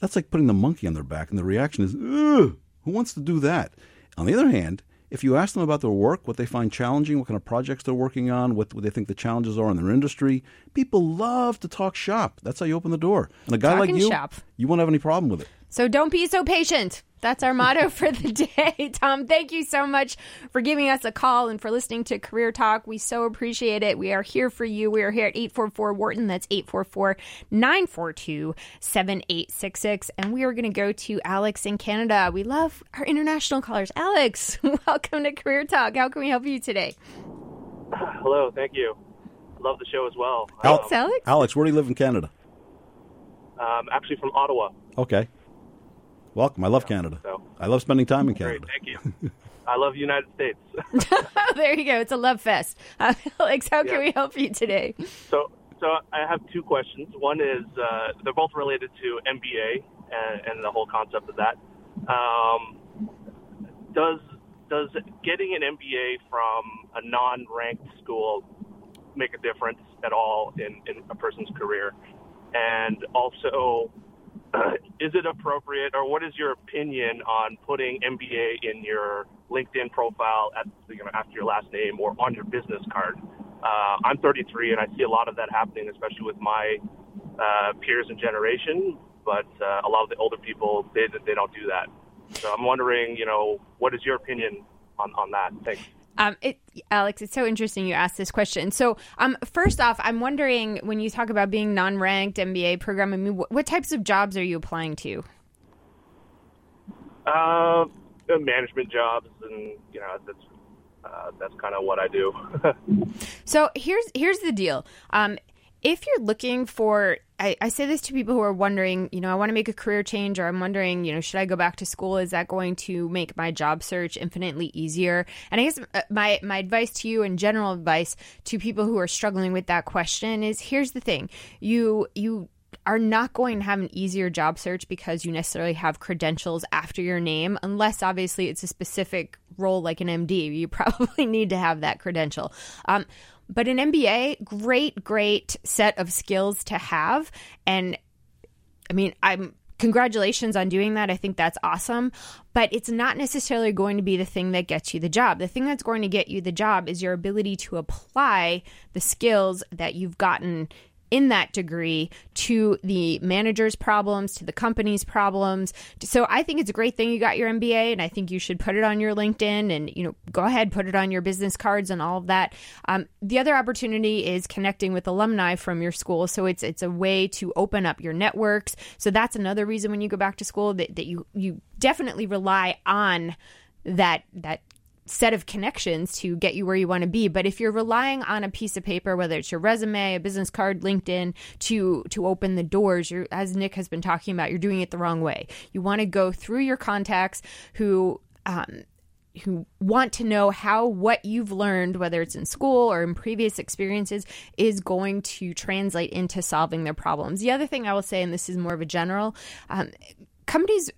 That's like putting the monkey on their back, and the reaction is, Ugh, "Who wants to do that?" On the other hand, if you ask them about their work, what they find challenging, what kind of projects they're working on, what, what they think the challenges are in their industry, people love to talk shop. That's how you open the door. And a guy Talking like you, shop. you won't have any problem with it. So don't be so patient. That's our motto for the day. Tom, thank you so much for giving us a call and for listening to Career Talk. We so appreciate it. We are here for you. We are here at 844 Wharton. That's 844 942 7866. And we are going to go to Alex in Canada. We love our international callers. Alex, welcome to Career Talk. How can we help you today? Hello, thank you. Love the show as well. Al- Thanks, Alex. Alex, where do you live in Canada? Um, actually, from Ottawa. Okay. Welcome. I love Canada. so- I love spending time in Great, Canada. thank you. I love the United States. Oh, there you go. It's a love fest. Uh, Alex, how can Yeah. we help you today? so, so I have two questions. One is uh, they're both related to MBA and, and the whole concept of that. Um, does does getting an MBA from a non-ranked school make a difference at all in, in a person's career? And also, is it appropriate, or what is your opinion on putting MBA in your LinkedIn profile at you know after your last name or on your business card? Uh, I'm 33, and I see a lot of that happening, especially with my uh, peers and generation. But uh, a lot of the older people, they they don't do that. So I'm wondering, you know, what is your opinion on on that? Thanks. Um, it, Alex, it's so interesting you asked this question. So, um, first off, I'm wondering when you talk about being non-ranked MBA program, I mean, what, what types of jobs are you applying to? Uh, management jobs, and you know, that's uh, that's kind of what I do. So here's here's the deal. Um, if you're looking for, I, I say this to people who are wondering, you know, I want to make a career change, or I'm wondering, you know, should I go back to school? Is that going to make my job search infinitely easier? And I guess uh, my my advice to you, and general advice to people who are struggling with that question, is here's the thing: you you are not going to have an easier job search because you necessarily have credentials after your name, unless obviously it's a specific role like an MD. You probably need to have that credential. Um, but an MBA, great, great set of skills to have. And I mean, I'm congratulations on doing that. I think that's awesome. But it's not necessarily going to be the thing that gets you the job. The thing that's going to get you the job is your ability to apply the skills that you've gotten in that degree to the manager's problems, to the company's problems. So I think it's a great thing you got your MBA, and I think you should put it on your LinkedIn and you know go ahead put it on your business cards and all of that. Um, the other opportunity is connecting with alumni from your school, so it's it's a way to open up your networks. So that's another reason when you go back to school that, that you you definitely rely on that that set of connections to get you where you want to be but if you're relying on a piece of paper whether it's your resume a business card linkedin to to open the doors you're as nick has been talking about you're doing it the wrong way you want to go through your contacts who um, who want to know how what you've learned, whether it's in school or in previous experiences, is going to translate into solving their problems. The other thing I will say, and this is more of a general, um, companies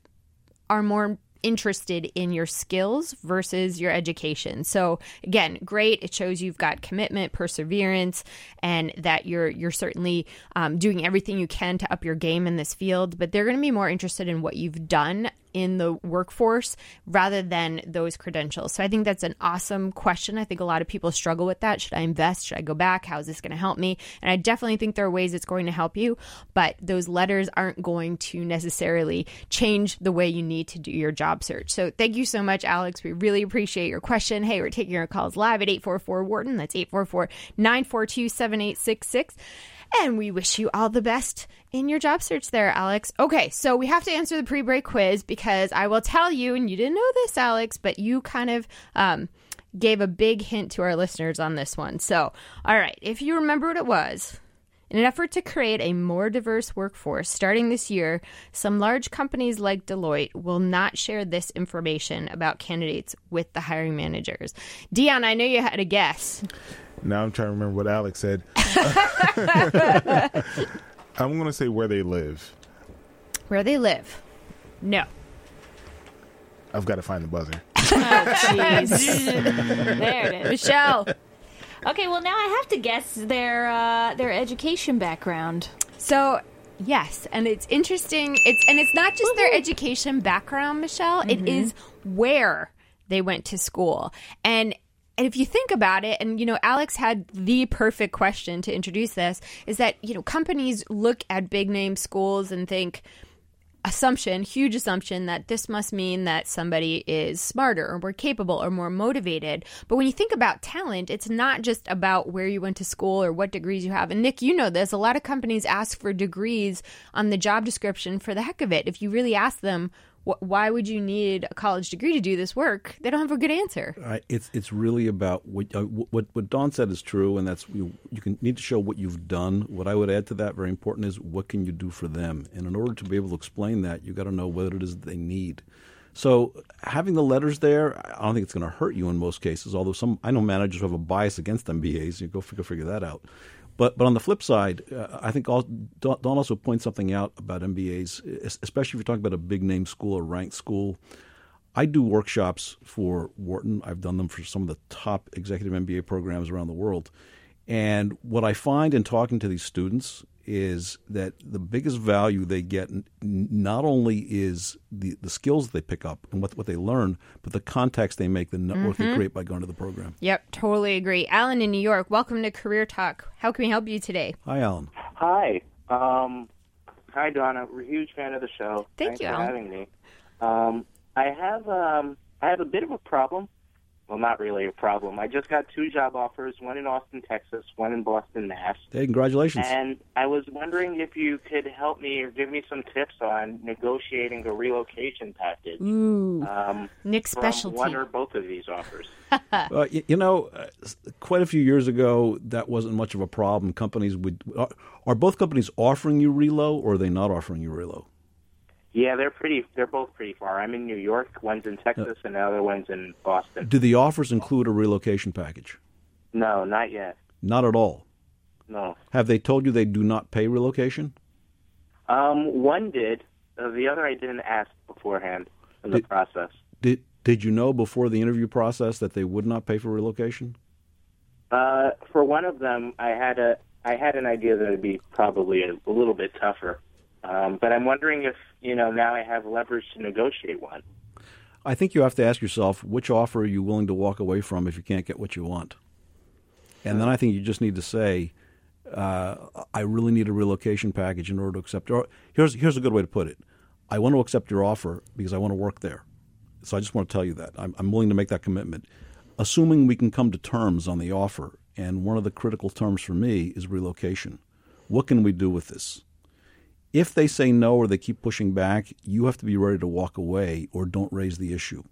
are more interested in your skills versus your education. So again, great. It shows you've got commitment, perseverance, and that you're you're certainly um, doing everything you can to up your game in this field. But they're going to be more interested in what you've done in the workforce rather than those credentials. So I think that's an awesome question. I think a lot of people struggle with that. Should I invest? Should I go back? How is this going to help me? And I definitely think there are ways it's going to help you, but those letters aren't going to necessarily change the way you need to do your job search. So thank you so much, Alex. We really appreciate your question. Hey, we're taking your calls live at 844 Wharton. That's 844 942 7866. And we wish you all the best in your job search there, Alex. Okay, so we have to answer the pre break quiz because I will tell you, and you didn't know this, Alex, but you kind of um, gave a big hint to our listeners on this one. So, all right, if you remember what it was, in an effort to create a more diverse workforce starting this year, some large companies like Deloitte will not share this information about candidates with the hiring managers. Dion, I know you had a guess. Now I'm trying to remember what Alex said. I'm going to say where they live. Where they live? No. I've got to find the buzzer. Jeez. there it is. Michelle. Okay, well now I have to guess their uh, their education background. So yes, and it's interesting. It's and it's not just their education background, Michelle. It is where they went to school. And and if you think about it, and you know, Alex had the perfect question to introduce this, is that you know companies look at big name schools and think assumption, huge assumption that this must mean that somebody is smarter or more capable or more motivated. But when you think about talent, it's not just about where you went to school or what degrees you have. And Nick, you know this. A lot of companies ask for degrees on the job description for the heck of it. If you really ask them, wh- why would you need a college degree to do this work? They don't have a good answer. I, it's it's really about what uh, what what Dawn said is true, and that's you, you can need to show what you've done. What I would add to that, very important, is what can you do for them. And in order to be able to explain that, you got to know what it is they need. So having the letters there, I don't think it's going to hurt you in most cases. Although some, I know managers have a bias against MBAs. You go figure figure that out. But but on the flip side, uh, I think all, Dawn also points something out about MBAs, especially if you're talking about a big name school or ranked school. I do workshops for Wharton. I've done them for some of the top executive MBA programs around the world. And what I find in talking to these students is that the biggest value they get n- not only is the, the skills they pick up and what, what they learn, but the contacts they make, the network they create by going to the program. Yep, totally agree. Alan in New York, welcome to Career Talk. How can we help you today? Hi, Alan. Hi. Um, hi, Donna. We're a huge fan of the show. Thank Thanks you, for Alan. having me. Um, I have um, I have a bit of a problem. Well, not really a problem. I just got two job offers, one in Austin, Texas, one in Boston, Mass. Hey, congratulations. And I was wondering if you could help me or give me some tips on negotiating a relocation package Ooh, um, Nick's from specialty. one or both of these offers. Uh, y- you know, uh, quite a few years ago, that wasn't much of a problem. Companies would are, are both companies offering you relo, or are they not offering you relo? Yeah, they're pretty. They're both pretty far. I'm in New York. One's in Texas, and the other one's in Boston. Do the offers include a relocation package? No, not yet. Not at all. No. Have they told you they do not pay relocation? Um, one did. Uh, the other I didn't ask beforehand in the Did- process. Did Did you know before the interview process that they would not pay for relocation? Uh, for one of them, I had a I had an idea that it'd be probably a, a little bit tougher. Um, but I'm wondering if you know now I have leverage to negotiate one. I think you have to ask yourself which offer are you willing to walk away from if you can't get what you want. And then I think you just need to say, uh, I really need a relocation package in order to accept. Or here's here's a good way to put it: I want to accept your offer because I want to work there. So I just want to tell you that I'm, I'm willing to make that commitment, assuming we can come to terms on the offer. And one of the critical terms for me is relocation. What can we do with this? If they say no or they keep pushing back, you have to be ready to walk away or don't raise the issue.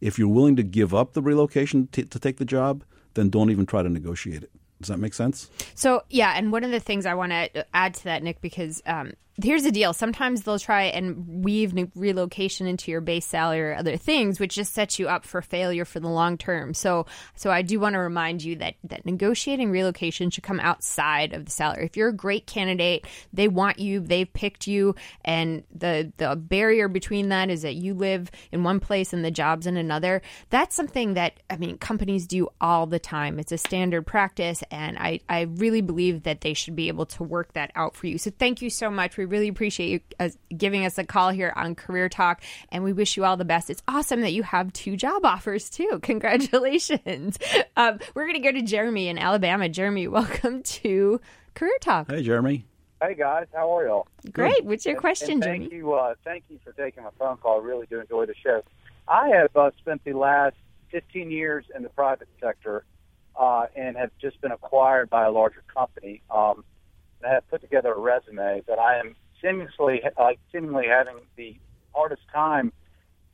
If you're willing to give up the relocation t- to take the job, then don't even try to negotiate it. Does that make sense? So yeah, and one of the things I want to add to that, Nick, because um, here's the deal: sometimes they'll try and weave relocation into your base salary or other things, which just sets you up for failure for the long term. So, so I do want to remind you that that negotiating relocation should come outside of the salary. If you're a great candidate, they want you, they've picked you, and the the barrier between that is that you live in one place and the job's in another. That's something that I mean companies do all the time. It's a standard practice, and I I really believe that they should be able to work that out for you. So thank you so much. We really appreciate you uh, giving us a call here on Career Talk, and we wish you all the best. It's awesome that you have two job offers too. Congratulations. Um, we're going to go to Jeremy in Alabama. Jeremy, welcome to Career Talk. Hey, Jeremy. Hey guys, how are y'all? Great. What's your question, and thank Jeremy? you, uh, thank you for taking my phone call. I really do enjoy the show. I have uh, spent the last 15 years in the private sector uh, and have just been acquired by a larger company. Um, I have put together a resume, but I am seemingly, uh, seemingly having the hardest time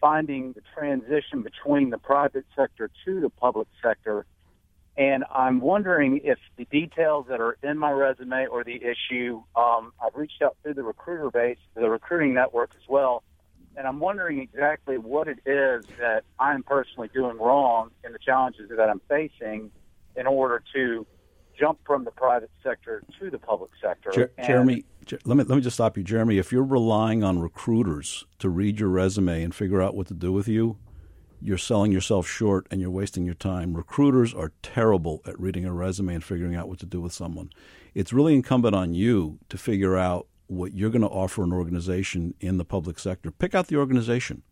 finding the transition between the private sector to the public sector. And I'm wondering if the details that are in my resume or the issue, um, I've reached out through the recruiter base, the recruiting network as well, and I'm wondering exactly what it is that I'm personally doing wrong and the challenges that I'm facing in order to jump from the private sector to the public sector. Jer- Jeremy, Jer- let me let me just stop you, Jeremy. If you're relying on recruiters to read your resume and figure out what to do with you, you're selling yourself short and you're wasting your time. Recruiters are terrible at reading a resume and figuring out what to do with someone. It's really incumbent on you to figure out what you're going to offer an organization in the public sector. Pick out the organization,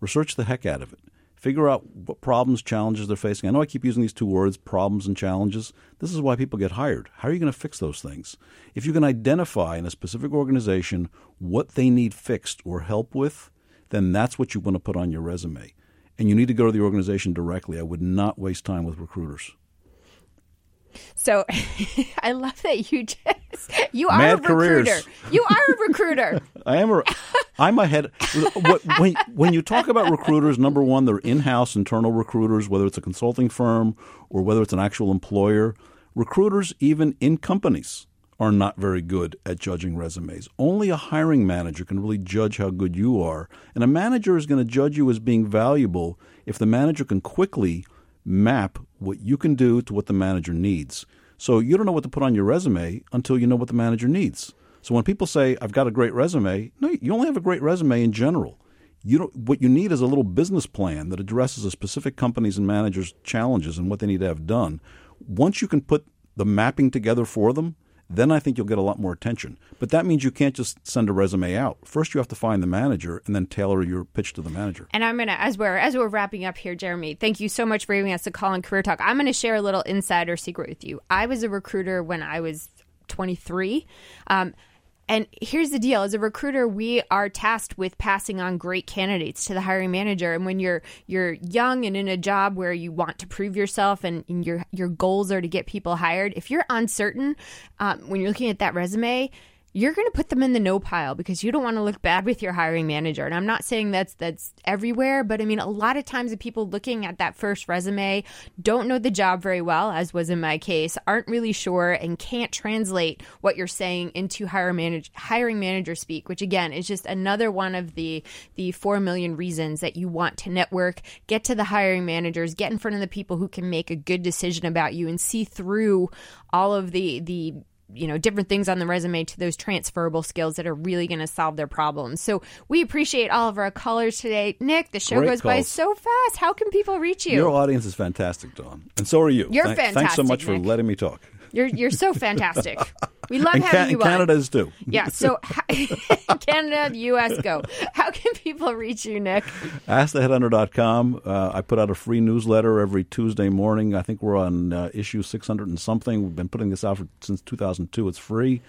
research the heck out of it, figure out what problems, challenges they're facing. I know I keep using these two words, problems and challenges. This is why people get hired. How are you going to fix those things? If you can identify in a specific organization what they need fixed or help with, then that's what you want to put on your resume. And you need to go to the organization directly. I would not waste time with recruiters. So I love that you just you are Mad a recruiter. careers. You are a recruiter. I am a, I'm a head. what- When, when you talk about recruiters, number one, they're in-house internal recruiters, whether it's a consulting firm or whether it's an actual employer. Recruiters, even in companies, are not very good at judging resumes. Only a hiring manager can really judge how good you are, and a manager is going to judge you as being valuable if the manager can quickly map what you can do to what the manager needs. So you don't know what to put on your resume until you know what the manager needs. So when people say I've got a great resume, no, you only have a great resume in general. You don't, what you need is a little business plan that addresses a specific company's and managers' challenges and what they need to have done. Once you can put the mapping together for them, then I think you'll get a lot more attention. But that means you can't just send a resume out. First, you have to find the manager and then tailor your pitch to the manager. And I'm gonna as we're as we're wrapping up here, Jeremy. Thank you so much for giving us a call on Career Talk. I'm gonna share a little insider secret with you. I was a recruiter when I was 23. Um, and here's the deal: as a recruiter, we are tasked with passing on great candidates to the hiring manager. And when you're you're young and in a job where you want to prove yourself and, and your your goals are to get people hired, if you're uncertain um, when you're looking at that resume, you're going to put them in the no pile because you don't want to look bad with your hiring manager. And I'm not saying that's that's everywhere, but I mean a lot of times the people looking at that first resume don't know the job very well, as was in my case, aren't really sure and can't translate what you're saying into hire manage, hiring manager speak, which again is just another one of the the 4 million reasons that you want to network, get to the hiring managers, get in front of the people who can make a good decision about you and see through all of the the you know different things on the resume to those transferable skills that are really going to solve their problems. So we appreciate all of our callers today. Nick the show Great goes by so fast. How can people reach you? Your audience is fantastic, Dawn, and so are you. You're Thank- Thanks so fantastic, much for letting me talk. You're, you're so fantastic we love and, having Ca- you and on Canada is too. yeah so canada the us go how can people reach you nick AskTheHeadhunter.com. Uh, I put out a free newsletter every Tuesday morning. I think we're on uh, issue 600 and something. We've been putting this out for, since 2002. It's free.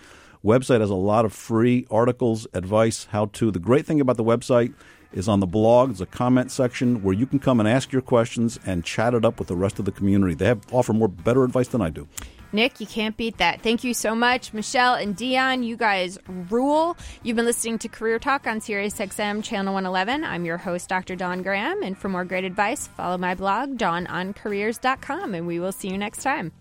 Website has a lot of free articles, advice, how to. The great thing about the website is on the blog. There's a comment section where you can come and ask your questions and chat it up with the rest of the community. They have offer more better advice than I do. Nick, you can't beat that. Thank you so much. Michelle and Dion, you guys rule. You've been listening to Career Talk on SiriusXM Channel 111. I'm your host, Dr. Dawn Graham. And for more great advice, follow my blog, dawnoncareers.com. And we will see you next time.